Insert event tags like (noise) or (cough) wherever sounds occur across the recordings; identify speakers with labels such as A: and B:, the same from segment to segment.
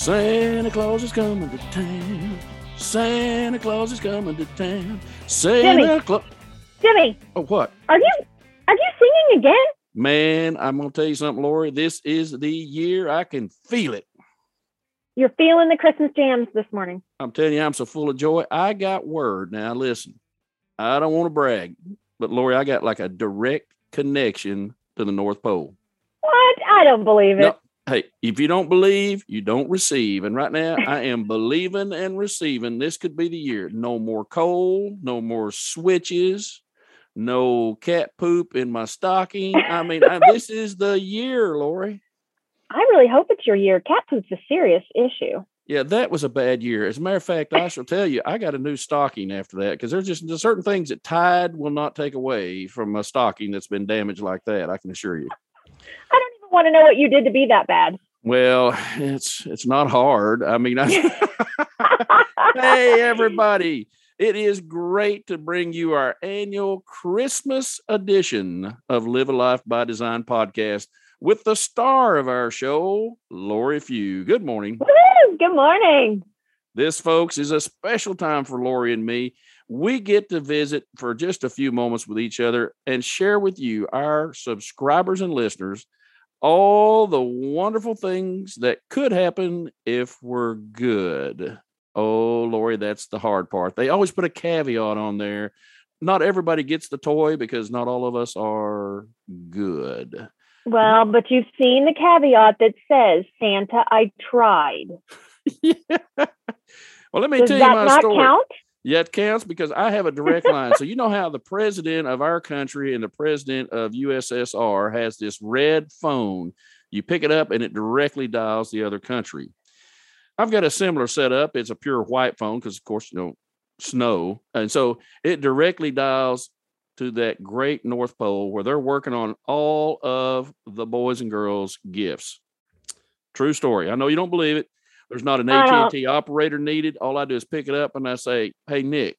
A: Santa Claus is coming to town. Santa Claus is coming to town. Santa Claus.
B: Jimmy,
A: Oh, what?
B: are you are you singing again?
A: Man, I'm going to tell you something, Lori. This is the year. I can feel it.
B: You're feeling the Christmas jams this morning.
A: I'm telling you, I'm so full of joy. I got word. Now, listen, I don't want to brag, but Lori, I got like a direct connection to the North Pole.
B: What? I don't believe it.
A: No, hey, if you don't believe, you don't receive. And right now, I am believing and receiving. This could be the year. No more coal, no more switches, no cat poop in my stocking. I mean, I, this is the year, Lori.
B: I really hope it's your year. Cat poop's a serious issue.
A: Yeah, that was a bad year. As a matter of fact, I shall tell you, I got a new stocking after that because there's just there's certain things that Tide will not take away from a stocking that's been damaged like that. I can assure you.
B: I don't even want to know what you did to be that bad.
A: Well, it's it's not hard. I mean, I, (laughs) hey everybody, it is great to bring you our annual Christmas edition of Live a Life by Design podcast with the star of our show, Lori Few. Good morning.
B: Woo! Good morning.
A: This, folks, is a special time for Lori and me. We get to visit for just a few moments with each other and share with you, our subscribers and listeners, all the wonderful things that could happen if we're good. Oh, Lori, that's the hard part. They always put a caveat on there. Not everybody gets the toy because not all of us are good.
B: Well, but you've seen the caveat that says Santa, I tried. (laughs)
A: yeah. Well, let me
B: Does
A: tell you
B: that
A: my
B: not
A: story.
B: count?
A: Yeah, it counts because I have a direct line. So you know how the president of our country and the president of USSR has this red phone. You pick it up and it directly dials the other country. I've got a similar setup. It's a pure white phone because, of course, you know, snow. And so it directly dials to that great North Pole where they're working on all of the boys and girls gifts. True story. I know you don't believe it. There's not an AT&T operator needed. All I do is pick it up and I say, "Hey Nick,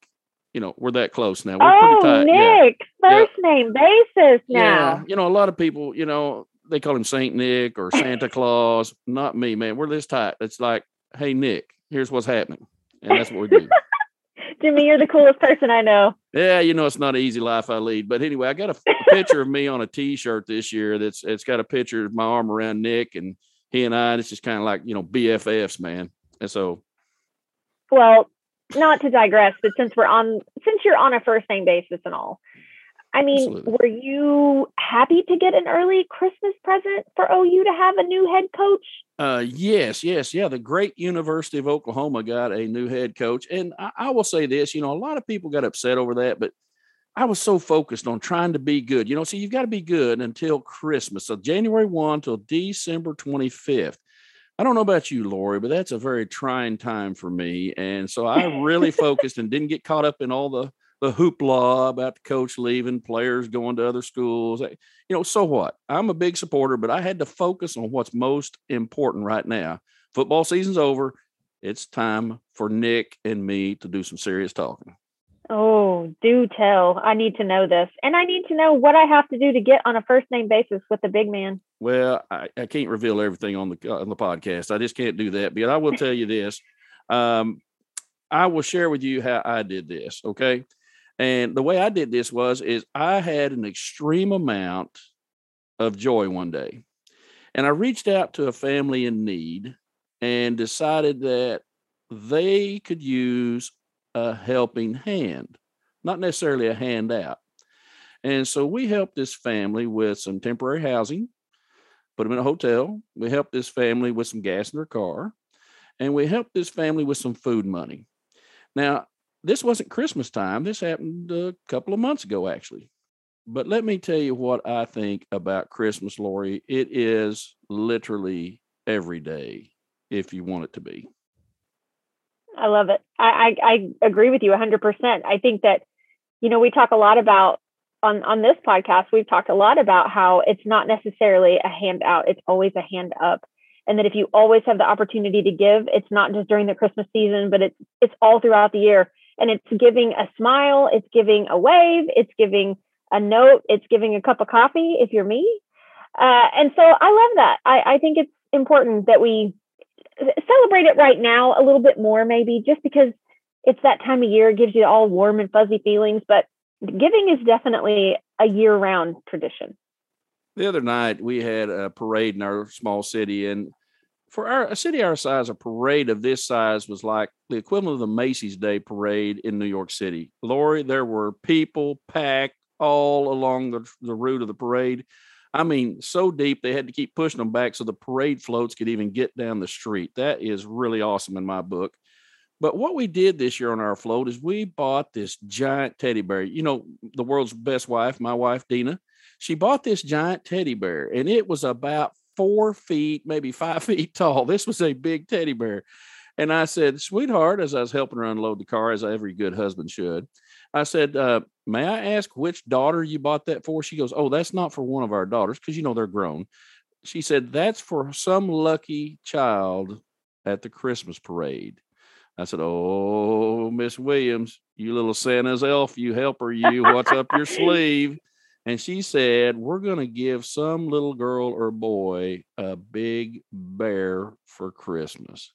A: you know we're that close now. We're
B: Oh,
A: pretty tight." Yeah.
B: Nick, first name basis now.
A: Yeah, you know a lot of people, you know, they call him Saint Nick or Santa (laughs) Claus. Not me, man. We're this tight. It's like, "Hey Nick, here's what's happening," and that's what we do. (laughs)
B: Jimmy, you're the coolest person I know.
A: Yeah, you know it's not an easy life I lead, but anyway, I got a, a picture of me on a T-shirt this year. That's it's got a picture of my arm around Nick and he and I. And it's just kind of like you know BFFs, man. And so
B: Well, not to digress, but since we're on since you're on a first name basis and all, I mean,
A: Absolutely.
B: were you happy to get an early Christmas present for OU to have a new head coach?
A: Uh, yes, yes, yeah. The great University of Oklahoma got a new head coach, and I, I will say this: you know, a lot of people got upset over that, but I was so focused on trying to be good. You know, so you've got to be good until Christmas, so January one till December twenty fifth. I don't know about you, Lori, but that's a very trying time for me, and so I really (laughs) focused and didn't get caught up in all the the hoopla about the coach leaving, players going to other schools. Eh, you know, so what? I'm a big supporter, but I had to focus on what's most important right now. Football season's over. It's time for Nick and me to do some serious talking.
B: Oh, do tell. I need to know this. And I need to know what I have to do to get on a first name basis with the big man.
A: Well, I, I can't reveal everything on the on the podcast. I just can't do that. But I will tell you this. Um, I will share with you how I did this. Okay. And the way I did this was is I had an extreme amount of joy one day. And I reached out to a family in need and decided that they could use a helping hand, not necessarily a handout. And so we helped this family with some temporary housing, put them in a hotel. We helped this family with some gas in their car, and we helped this family with some food money. Now, this wasn't Christmas time. This happened a couple of months ago, actually. But let me tell you what I think about Christmas, Lori. It is literally every day if you want it to be.
B: I love it. I, I, I agree with you 100%. I think that, you know, we talk a lot about on, on this podcast, we've talked a lot about how it's not necessarily a handout, it's always a hand up. And that if you always have the opportunity to give, it's not just during the Christmas season, but it's it's all throughout the year. And it's giving a smile, it's giving a wave, it's giving a note, it's giving a cup of coffee if you're me. Uh, and so I love that. I, I think it's important that we celebrate it right now a little bit more, maybe just because it's that time of year. It gives you all warm and fuzzy feelings, but giving is definitely a year round tradition.
A: The other night we had a parade in our small city, and for our a city our size, a parade of this size was like the equivalent of the Macy's Day Parade in New York City. Lori, there were people packed all along the, the route of the parade. I mean, so deep they had to keep pushing them back so the parade floats could even get down the street. That is really awesome in my book. But what we did this year on our float is we bought this giant teddy bear. You know, the world's best wife, my wife, Dina, she bought this giant teddy bear and it was about four feet, maybe five (laughs) feet tall. This was a big teddy bear. And I said, sweetheart, as I was helping her unload the car, as every good husband should, I said, uh, may I ask which daughter you bought that for? She goes, oh, that's not for one of our daughters because, you know, they're grown. She said, that's for some lucky child at the Christmas parade. I said, Oh, Miss Williams, you little Santa's elf, you helper, you, what's up your sleeve? And she said, We're going to give some little girl or boy a big bear for Christmas.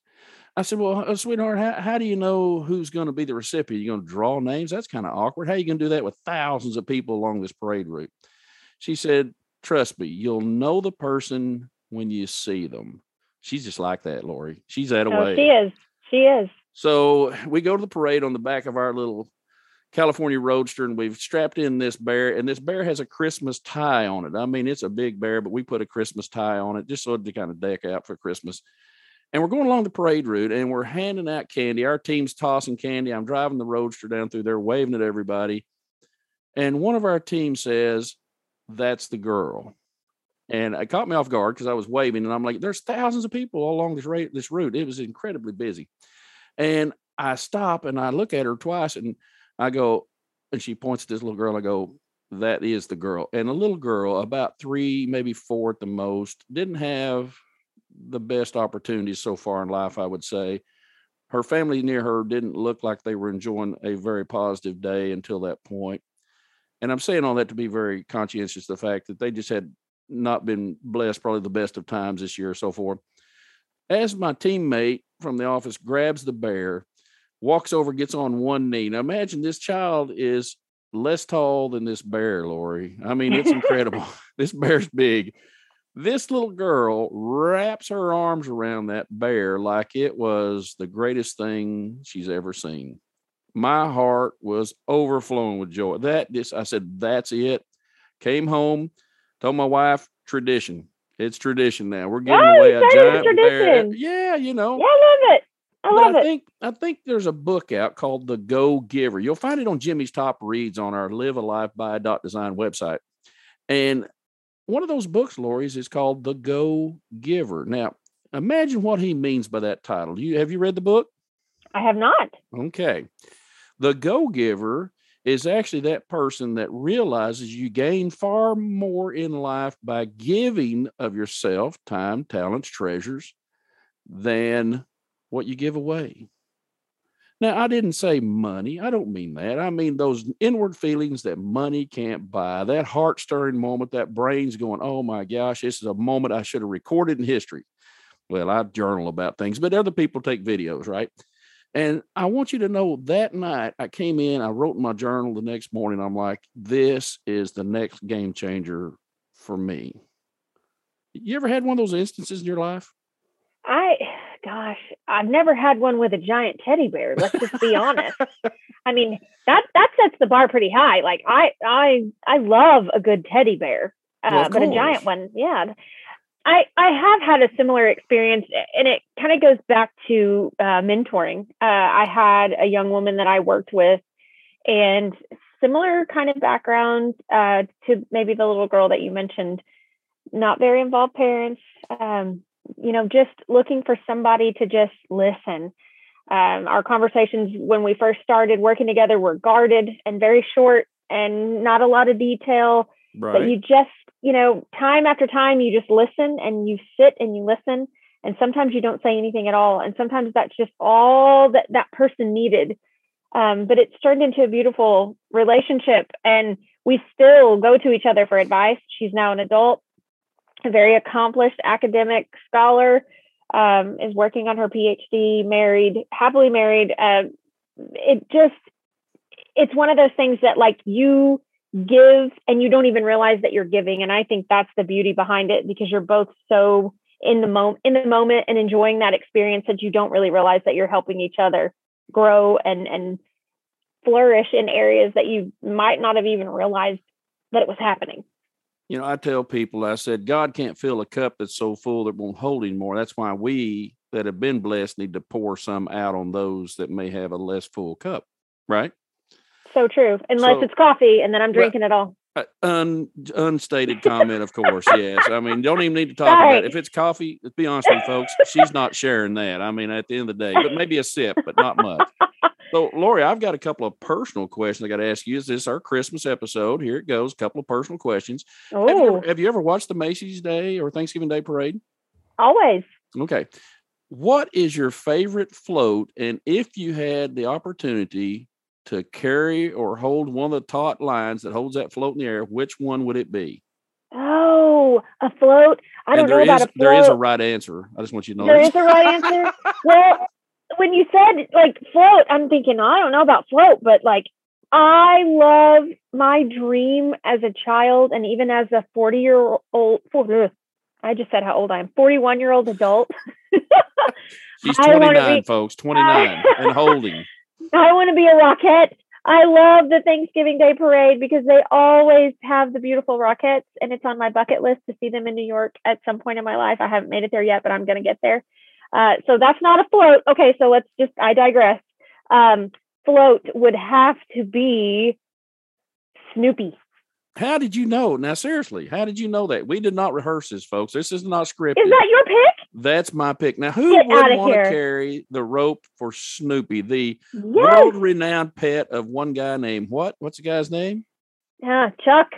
A: I said, Well, uh, sweetheart, how, how do you know who's going to be the recipient? You're going to draw names? That's kind of awkward. How are you going to do that with thousands of people along this parade route? She said, Trust me, you'll know the person when you see them. She's just like that, Lori. She's that
B: oh,
A: away.
B: She is. She is.
A: So we go to the parade on the back of our little California Roadster, and we've strapped in this bear, and this bear has a Christmas tie on it. I mean, it's a big bear, but we put a Christmas tie on it just so to kind of deck out for Christmas. And we're going along the parade route, and we're handing out candy. Our team's tossing candy. I'm driving the Roadster down through there, waving at everybody. And one of our team says, "That's the girl." and it caught me off guard because I was waving, and I'm like, "There's thousands of people all along this rate, this route. It was incredibly busy." And I stop and I look at her twice and I go, and she points at this little girl. I go, that is the girl. And a little girl, about three, maybe four at the most, didn't have the best opportunities so far in life, I would say. Her family near her didn't look like they were enjoying a very positive day until that point. And I'm saying all that to be very conscientious of the fact that they just had not been blessed probably the best of times this year so forth. As my teammate from the office grabs the bear, walks over, gets on one knee. Now imagine this child is less tall than this bear, Lori. I mean, it's (laughs) incredible. this bear's big. This little girl wraps her arms around that bear like it was the greatest thing she's ever seen. My heart was overflowing with joy. That this I said, that's it. Came home, told my wife, tradition. It's tradition now. We're giving
B: oh,
A: away a giant
B: tradition.
A: bear. Yeah, you know.
B: Yeah, I love it. I love
A: I
B: it.
A: think I think there's a book out called The Go Giver. You'll find it on Jimmy's top reads on our Live a Life by Dot Design website. And one of those books, Lori's, is called The Go Giver. Now, imagine what he means by that title. You have you read the book?
B: I have not.
A: Okay. The Go Giver is actually that person that realizes you gain far more in life by giving of yourself, time, talents, treasures, than what you give away. Now, I didn't say money. I don't mean that. I mean those inward feelings that money can't buy, that heart stirring moment, that brain's going, oh my gosh, this is a moment I should have recorded in history. Well, I journal about things, but other people take videos, right? And I want you to know that night I came in, I wrote in my journal the next morning. I'm like, this is the next game changer for me. You ever had one of those instances in your life?
B: I, gosh, I've never had one with a giant teddy bear. Let's just be honest. I mean, that that sets the bar pretty high. Like I, I, I love a good teddy bear, uh,
A: Well,
B: but a giant one, yeah. I, I have had a similar experience, and it kind of goes back to uh, mentoring. Uh, I had a young woman that I worked with, and similar kind of background uh, to maybe the little girl that you mentioned. Not very involved parents, um, you know, just looking for somebody to just listen. Um, our conversations when we first started working together were guarded and very short, and not a lot of detail
A: Right.
B: but you just you know time after time you just listen and you sit and you listen and sometimes you don't say anything at all and sometimes that's just all that that person needed um, but it's turned into a beautiful relationship and we still go to each other for advice she's now an adult a very accomplished academic scholar um, is working on her PhD, married, happily married. Uh, it just, it's one of those things that like you give and you don't even realize that you're giving. And I think that's the beauty behind it because you're both so in the moment in the moment and enjoying that experience that you don't really realize that you're helping each other grow and and flourish in areas that you might not have even realized that it was happening.
A: You know, I tell people, I said, God can't fill a cup that's so full that won't hold anymore. That's why we that have been blessed need to pour some out on those that may have a less full cup, right?
B: So true. Unless so, it's coffee and then I'm drinking well, it all.
A: Uh, un, unstated comment, of course. yes, I mean, don't even need to talk about it. If it's coffee, let's be honest with you, folks. She's not sharing that. I mean, at the end of the day, but maybe a sip, but not much. So, Lori, I've got a couple of personal questions I got to ask you. Is this our Christmas episode? Here it goes. A couple of personal questions. Oh. Have, you ever, oh. have you ever watched the Macy's Day or Thanksgiving Day parade?
B: Always.
A: Okay. What is your favorite float? And if you had the opportunity to carry or hold one of the taut lines that holds that float in the air, which one would it be?
B: Oh, a float. I don't know
A: about
B: a float.
A: There is a right answer. I just want you to know.
B: There is a right answer. (laughs) well, when you said like float, I'm thinking I don't know about float, but like I love my dream as a child and even as a 40 year old. I just said how old I am. 41 year old adult. (laughs)
A: She's (laughs) 29, be, folks. 29 (laughs) and holding.
B: I want to be a Rockette. I love the Thanksgiving Day parade because they always have the beautiful Rockettes, and it's on my bucket list to see them in New York at some point in my life. I haven't made it there yet, but I'm going to get there. Uh, so that's not a float. Okay, so let's just, I digress. Um, float would have to be Snoopy.
A: How did you know? Now, seriously, how did you know that? We did not rehearse this, folks. This is not scripted.
B: Is that your pick?
A: That's my pick. Now, who Get would want to carry the rope for Snoopy, the yes. world-renowned pet of one guy named what? What's the guy's name?
B: Yeah, Chuck.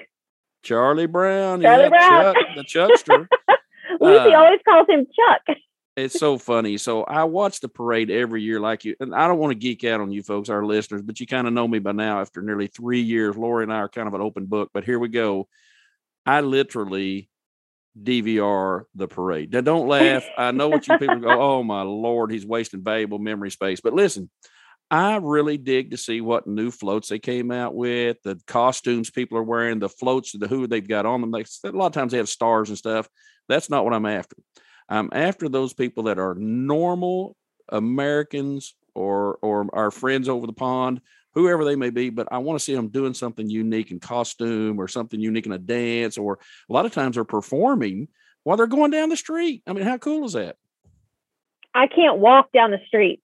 A: Charlie Brown.
B: Charlie
A: yeah,
B: Brown.
A: Chuck, the Chuckster. (laughs)
B: Lucy uh, always calls him Chuck
A: it's so funny. So I watch the parade every year, like you. And I don't want to geek out on you folks, our listeners, but you kind of know me by now. After nearly three years, Lori and I are kind of an open book. But here we go. I literally DVR the parade. Now, don't laugh. (laughs) I know what you people go. Oh my lord, he's wasting valuable memory space. But listen, I really dig to see what new floats they came out with, the costumes people are wearing, the floats, the who they've got on them. They, a lot of times they have stars and stuff. That's not what I'm after. I'm after those people that are normal Americans or or our friends over the pond, whoever they may be, but I want to see them doing something unique in costume or something unique in a dance, or a lot of times they're performing while they're going down the street. I mean, how cool is that?
B: I can't walk down the street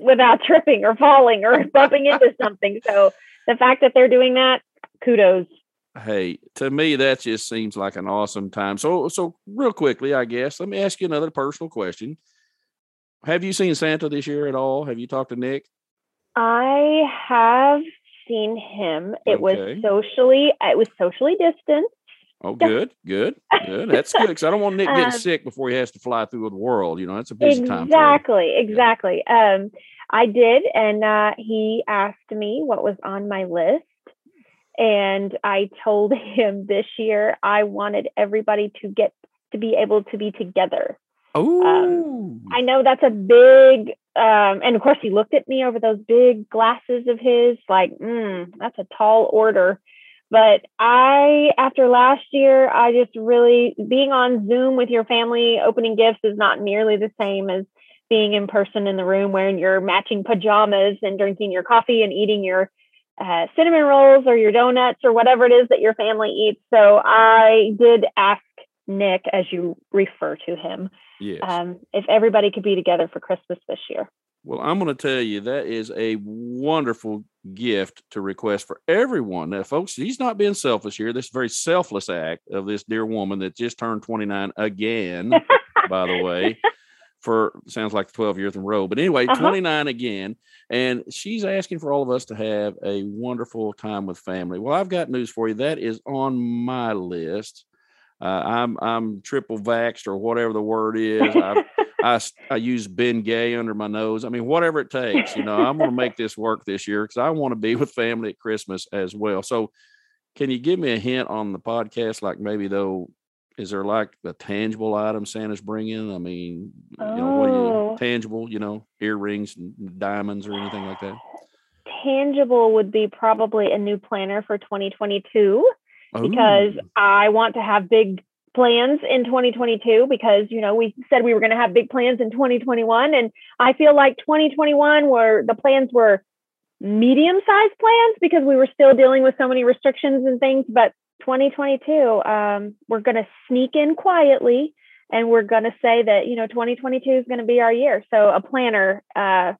B: without tripping or falling or bumping into something. So the fact that they're doing that, kudos
A: hey, to me, that just seems like an awesome time. So, so real quickly, I guess, let me ask you another personal question. Have you seen Santa this year at all? Have you talked to Nick?
B: I have seen him. It okay. was socially, it was socially distanced.
A: Oh, (laughs) good, good, good. That's good because I don't want Nick getting um, sick before he has to fly through the world. You know, that's a busy
B: exactly,
A: time.
B: Exactly, exactly. Um, I did, and uh, he asked me what was on my list, and I told (laughs) him this year I wanted everybody to get to be able to be together.
A: Oh, um,
B: I know that's a big, um, and of course he looked at me over those big glasses of his, like, mm, that's a tall order. But I, after last year, I just really being on Zoom with your family, opening gifts is not nearly the same as being in person in the room wearing your matching pajamas and drinking your coffee and eating your uh, cinnamon rolls or your donuts or whatever it is that your family eats. So I did ask Nick, as you refer to him,
A: yes.
B: um, if everybody could be together for Christmas this year.
A: Well, I'm going to tell you that is a wonderful gift to request for everyone. Now, folks, he's not being selfish here. This very selfless act of this dear woman that just turned 29 again, by the way (laughs) for sounds like 12 years in a row. But anyway, uh-huh. 29 again. And she's asking for all of us to have a wonderful time with family. Well, I've got news for you. That is on my list. Uh, I'm I'm triple vaxxed or whatever the word is. I, (laughs) I, I use Bengay under my nose. I mean, whatever it takes, you know, I'm going to make this work this year because I want to be with family at Christmas as well. So, can you give me a hint on the podcast? Like maybe though is there like a tangible item Santa's bringing? I mean, you know, what you
B: Oh.
A: tangible? You know, earrings, and diamonds, or anything like that?
B: Tangible would be probably a new planner for 2022 because I want to have big plans in 2022 because you know we said we were going to have big plans in 2021 and I feel like 2021 were the plans were medium sized plans because we were still dealing with so many restrictions and things but 2022 um, we're going to sneak in quietly and we're going to say that you know 2022 is going to be our year so a planner uh,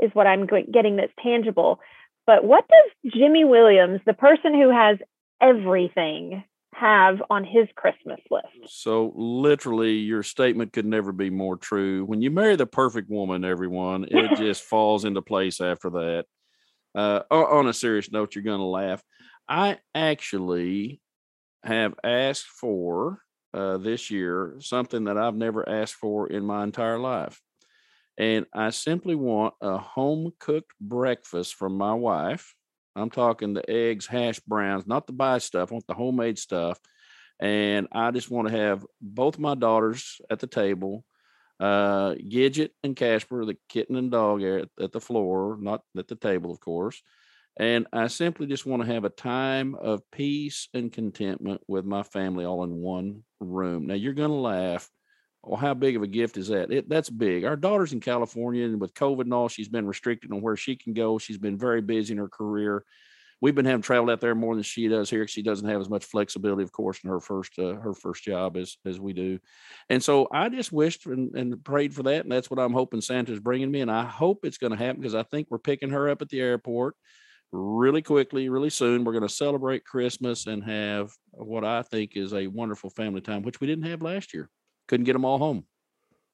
B: is what I'm getting that's tangible but what does Jimmy Williams the person who has everything have on his Christmas list.
A: So literally, your statement could never be more true. When you marry the perfect woman, everyone, it (laughs) just falls into place after that. Uh, on a serious note, you're going to laugh. I actually have asked for uh, this year something that I've never asked for in my entire life. And I simply want a home cooked breakfast from my wife. I'm talking the eggs, hash browns, not the buy stuff. I want the homemade stuff. And I just want to have both my daughters at the table, uh, Gidget and Casper, the kitten and dog at, at the floor, not at the table, of course. And I simply just want to have a time of peace and contentment with my family all in one room. Now, you're going to laugh. Well, how big of a gift is that? It, that's big. Our daughter's in California, and with COVID and all, she's been restricted on where she can go. She's been very busy in her career. We've been having traveled out there more than she does here. She doesn't have as much flexibility, of course, in her first uh, her first job as as we do. And so I just wished and, and prayed for that, and that's what I'm hoping Santa's bringing me. And I hope it's going to happen because I think we're picking her up at the airport really quickly, really soon. We're going to celebrate Christmas and have what I think is a wonderful family time, which we didn't have last year. Couldn't get them all home.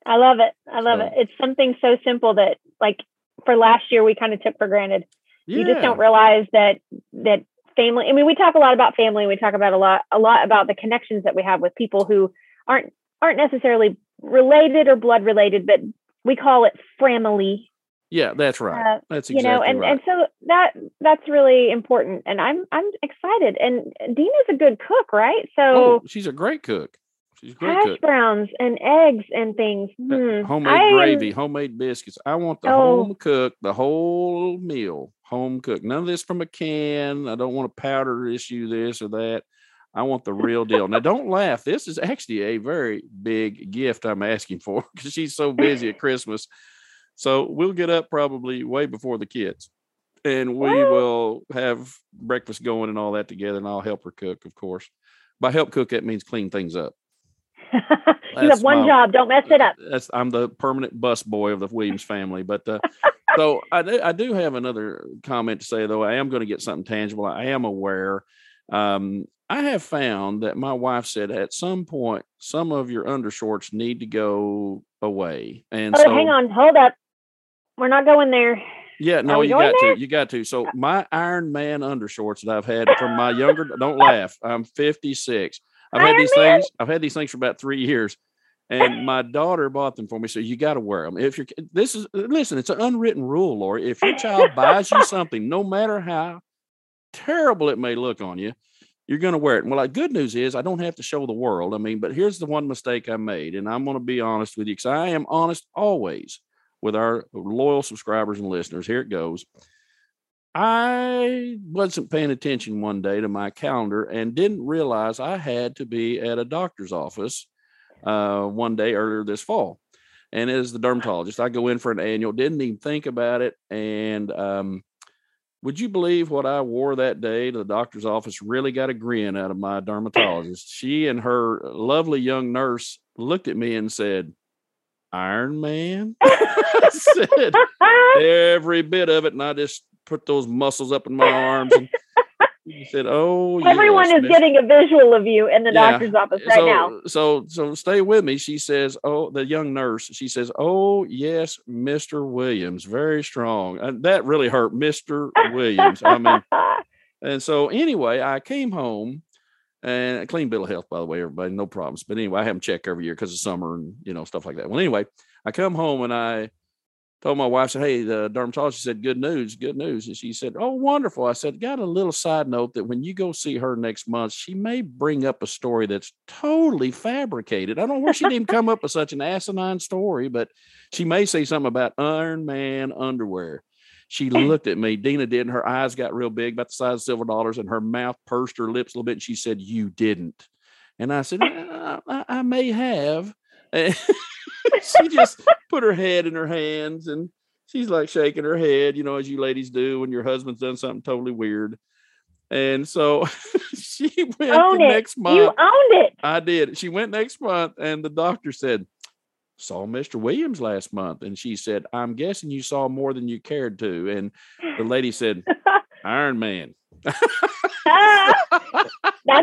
B: I love it. I love
A: So-
B: it. It's something so simple that like for last year we kind of took for granted. You just don't realize that that family I mean we talk a lot about family, we talk about a lot a lot about the connections that we have with people who aren't aren't necessarily related or blood related, but we call it family.
A: Yeah, that's right.
B: Uh,
A: That's
B: you know and
A: right.
B: and so that that's really important and i'm i'm excited and dina's a good cook right so
A: oh, she's a great cook. She's great
B: hash
A: cook.
B: browns and eggs and things
A: Uh,
B: hmm.
A: homemade
B: I am-
A: gravy, homemade biscuits. I want the
B: Oh.
A: home cook, the whole meal, home cook. None of this from a can. I don't want a powder issue, this or that. I want the real deal. Now, don't laugh. This is actually a very big gift I'm asking for because she's so busy at (laughs) Christmas. So we'll get up probably way before the kids and we will have breakfast going and all that together. And I'll help her cook, of course. By help cook, that means clean things up. (laughs)
B: you have one
A: my-
B: job don't mess it up
A: that's I'm the permanent bus boy of the Williams family. But uh, so I do I do have another comment to say though. I am going to get something tangible. I am aware. Um, I have found that my wife said at some point some of your undershorts need to go away, and
B: oh
A: so
B: hang on hold up we're not going there
A: yeah, no, you got
B: there?
A: to, you got to. So uh, my Iron Man undershorts that I've had from my younger, don't (laughs) laugh. I'm 56. I've had these
B: Man?
A: things. I've had these things for about three years, and (laughs) my daughter bought them for me. So you got to wear them. If you're, this is listen, it's an unwritten rule, Lori. If your child buys you something, no matter how terrible it may look on you, you're going to wear it. Well, the good news is I don't have to show the world. I mean, but here's the one mistake I made, and I'm going to be honest with you because I am honest always with our loyal subscribers and listeners. Here it goes. I wasn't paying attention one day to my calendar and didn't realize I had to be at a doctor's office uh, one day earlier this fall. And as the dermatologist, I go in for an annual, didn't even think about it. And um, would you believe what I wore that day to the doctor's office really got a grin out of my (laughs) dermatologist? She and her lovely young nurse looked at me and said, Iron Man? (laughs) (laughs) I said, every bit of it. And I just put those muscles up in my arms. And he said, Oh,
B: everyone
A: yes,
B: is
A: Miss-
B: getting a visual of you in the
A: Yeah.
B: doctor's office right
A: so,
B: now
A: So, so stay with me. She says, "Oh, the young nurse." She says, "Oh, yes, Mister Williams, very strong." And that really hurt, Mister Williams. I mean, (laughs) and so anyway, I came home and a clean bill of health, by the way, everybody, no problems. But anyway, I have them check every year because of summer and you know stuff like that. Well, anyway, I come home and I told my wife, said, Hey, the dermatologist said, Good news, good news. And she said, Oh, wonderful. I said, Got a little side note that when you go see her next month, she may bring up a story that's totally fabricated. I don't know where she'd even come up with such an asinine story, but she may say something about Iron Man underwear. She (laughs) looked at me, Dina did, and her eyes got real big, about the size of silver dollars, and her mouth pursed her lips a little bit. And she said, You didn't. And I said, I, I, I may have. (laughs) she just put her head in her hands and she's like shaking her head, you know, as you ladies do when your husband's done something totally weird. And so (laughs) she went the
B: it.
A: next month.
B: You owned it.
A: I did. She went next month, and the doctor said, Saw Mr. Williams last month. And she said, I'm guessing you saw more than you cared to. And the (laughs) lady said, Iron Man. (laughs)
B: That's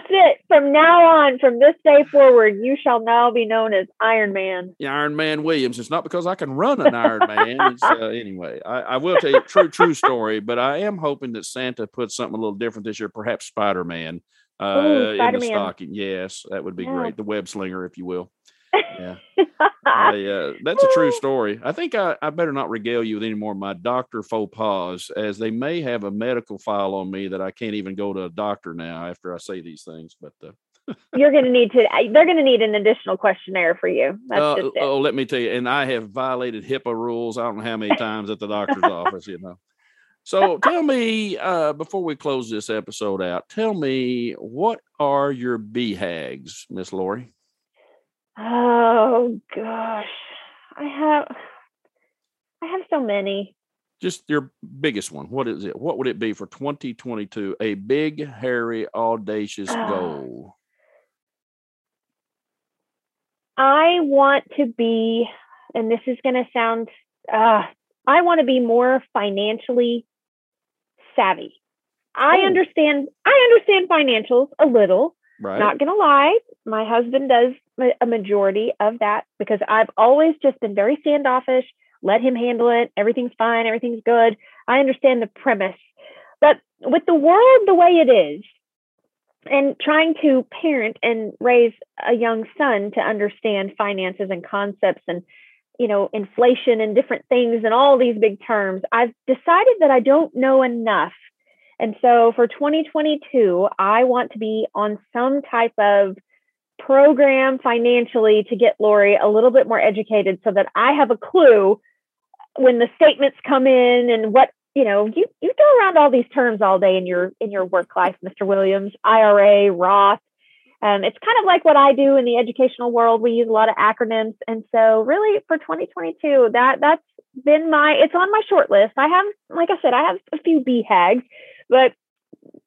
B: it. From now on, from this day forward, you shall now be known as Iron Man.
A: Iron Man Williams. It's not because I can run an Iron Man. It's, uh, anyway, I, I will tell you true, true story, but I am hoping that Santa puts something a little different this year, perhaps Spider Man uh, in the stocking. Yes, that would be
B: Yeah.
A: great. The web slinger, if you will. Yeah. (laughs) I, uh, that's a true story. I think I, I better not regale you with any more of my doctor faux pas, as they may have a medical file on me that I can't even go to a doctor now after I say these things. But uh,
B: You're going to need to, (laughs) they're going to need an additional questionnaire for you. That's
A: uh, oh, let me tell you, and I have violated HIPAA rules. I don't know how many times at the doctor's (laughs) office, you know. So tell me, uh, before we close this episode out, tell me what are your BHAGs, Miss Lori?
B: Oh gosh, I have, I have so many.
A: Just your biggest one. What is it? What would it be for 2022? A big, hairy, audacious
B: Ah.
A: goal.
B: I want to be, and this is going to sound, uh, I want to be more financially savvy. I
A: Oh.
B: understand, I understand financials a little.
A: Right.
B: Not going to lie, my husband does a majority of that because I've always just been very standoffish, let him handle it. Everything's fine, everything's good. I understand the premise. But with the world the way it is, and trying to parent and raise a young son to understand finances and concepts and you know inflation and different things and all these big terms i've decided that i don't know enough and so for 2022 i want to be on some type of program financially to get lori a little bit more educated so that i have a clue when the statements come in and what you know you you throw around all these terms all day in your in your work life mr williams ira roth um, it's kind of like what I do in the educational world. We use a lot of acronyms, and so really for 2022, that that's been my it's on my short list. I have, like I said, I have a few BHAGs but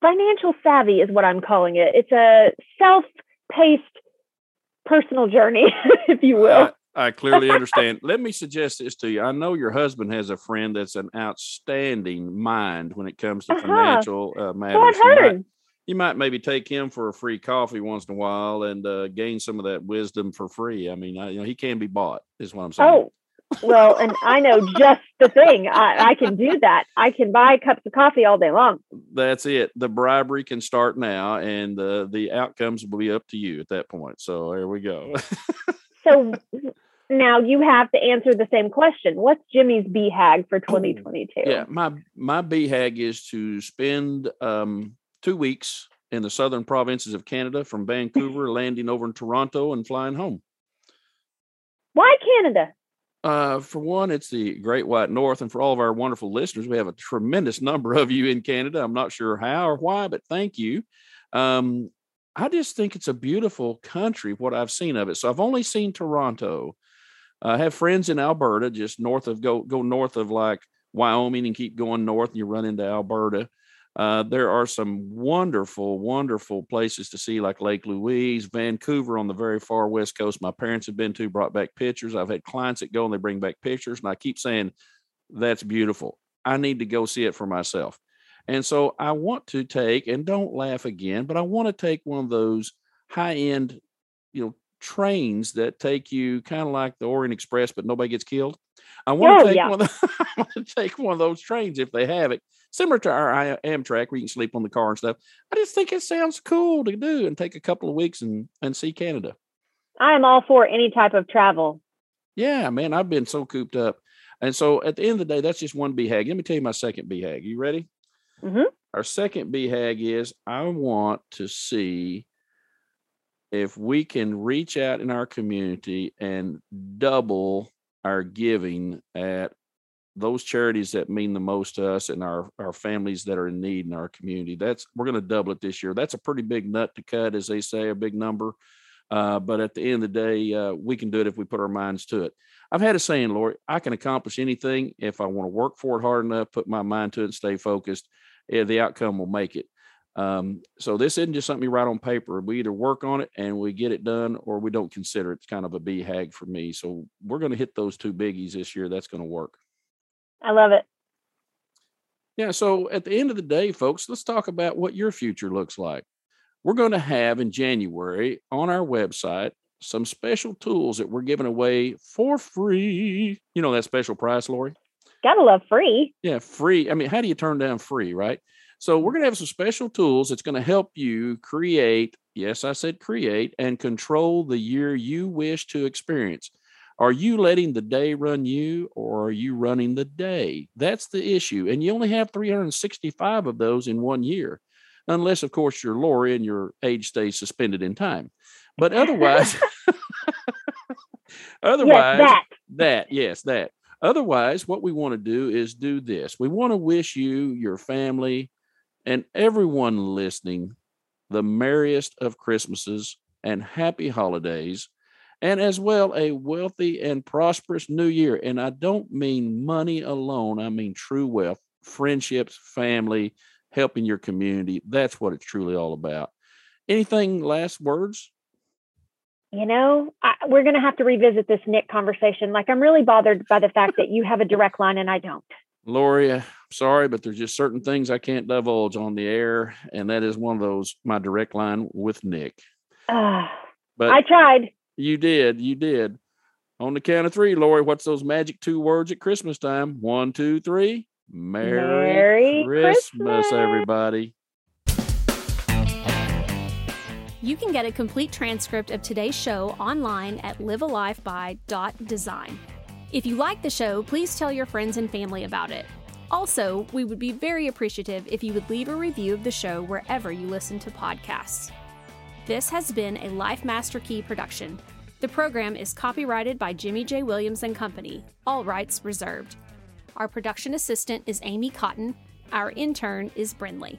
B: financial savvy is what I'm calling it. It's a self-paced personal journey, (laughs) if you will.
A: I, I clearly understand. Let me suggest this to you. I know your husband has a friend that's an outstanding mind when it comes to
B: Uh-huh.
A: financial uh, matters.
B: I've
A: You might- you might maybe take him for a free coffee once in a while and uh, gain some of that wisdom for free. I mean, I, you know, he can be bought, is what I'm saying.
B: Oh, well, and I know just the thing. I, I can do that. I can buy cups of coffee all day long.
A: That's it. The bribery can start now, and uh, the outcomes will be up to you at that point. So there we go.
B: So now you have to answer the same question. What's Jimmy's BHAG for 2022?
A: yeah, my my BHAG is to spend um, two weeks in the southern provinces of Canada, from Vancouver, landing over in Toronto, and flying home.
B: Why Canada?
A: Uh, for one, it's the Great White North, and for all of our wonderful listeners, we have a tremendous number of you in Canada. I'm not sure how or why, but thank you. Um, I just think it's a beautiful country. What I've seen of it, so I've only seen Toronto. I have friends in Alberta, just north of go go north of like Wyoming and keep going north, and you run into Alberta. Uh, there are some wonderful, wonderful places to see, like Lake Louise, Vancouver on the very far west coast. My parents have been to, brought back pictures. I've had clients that go and they bring back pictures, and I keep saying, "That's beautiful. I need to go see it for myself." And so I want to take, and don't laugh again, but I want to take one of those high end, you know, trains that take you kind of like the Orient Express, but nobody gets killed. I want to
B: Oh,
A: take
B: yeah.
A: one. Of the, (laughs) I want to take one of those trains if they have it, similar to our I- Amtrak, where you can sleep on the car and stuff. I just think it sounds cool to do and take a couple of weeks and and see Canada.
B: I am all for any type of travel.
A: Yeah, man, I've been so cooped up. And so at the end of the day, that's just one BHAG. Let me tell you my second BHAG. You ready?
B: Mhm.
A: Our second BHAG is I want to see if we can reach out in our community and double our giving at those charities that mean the most to us and our our families that are in need in our community. That's we're going to double it this year. That's a pretty big nut to cut, as they say, a big number. Uh, but at the end of the day, uh, we can do it if we put our minds to it. I've had a saying, Lori, I can accomplish anything if I want to work for it hard enough, put my mind to it, and stay focused. Yeah, the outcome will make it. Um, so this isn't just something you write on paper. We either work on it and we get it done, or we don't consider it. It's kind of a BHAG for me. So we're going to hit those two biggies this year. That's going to work.
B: I love it.
A: Yeah. So at the end of the day, folks, let's talk about what your future looks like. We're going to have in January on our website some special tools that we're giving away for free. You know that special price, Lori?
B: Gotta love free.
A: Yeah, free. I mean, how do you turn down free, right? So we're going to have some special tools that's going to help you create, yes, I said create and control the year you wish to experience. Are you letting the day run you or are you running the day? That's the issue. And you only have 365 of those in one year, unless, of course, you're Lori and your age stays suspended in time. But otherwise, (laughs) (laughs) otherwise,
B: yes, that.
A: that, yes, that. Otherwise, what we want to do is do this. We want to wish you, your family, and everyone listening the merriest of Christmases and happy holidays, and as well a wealthy and prosperous new year. And I don't mean money alone, I mean true wealth, friendships, family, helping your community. That's what it's truly all about. Anything last words?
B: You know, I, we're going to have to revisit this Nick conversation. Like, I'm really bothered by the fact that you have a direct line and I don't.
A: Lori, I'm sorry, but there's just certain things I can't divulge on the air, and that is one of those. My direct line with Nick.
B: Ah,
A: But
B: I tried.
A: you did, you did. On the count of three, Lori, what's those magic two words at Christmas time? One, two, three. Merry,
B: Merry
A: Christmas,
B: Christmas.
A: everybody.
C: You can get a complete transcript of today's show online at livealifeby.design. If you like the show, please tell your friends and family about it. Also, we would be very appreciative if you would leave a review of the show wherever you listen to podcasts. This has been a Life Master Key production. The program is copyrighted by Jimmy J. Williams and Company, all rights reserved. Our production assistant is Amy Cotton. Our intern is Brinley.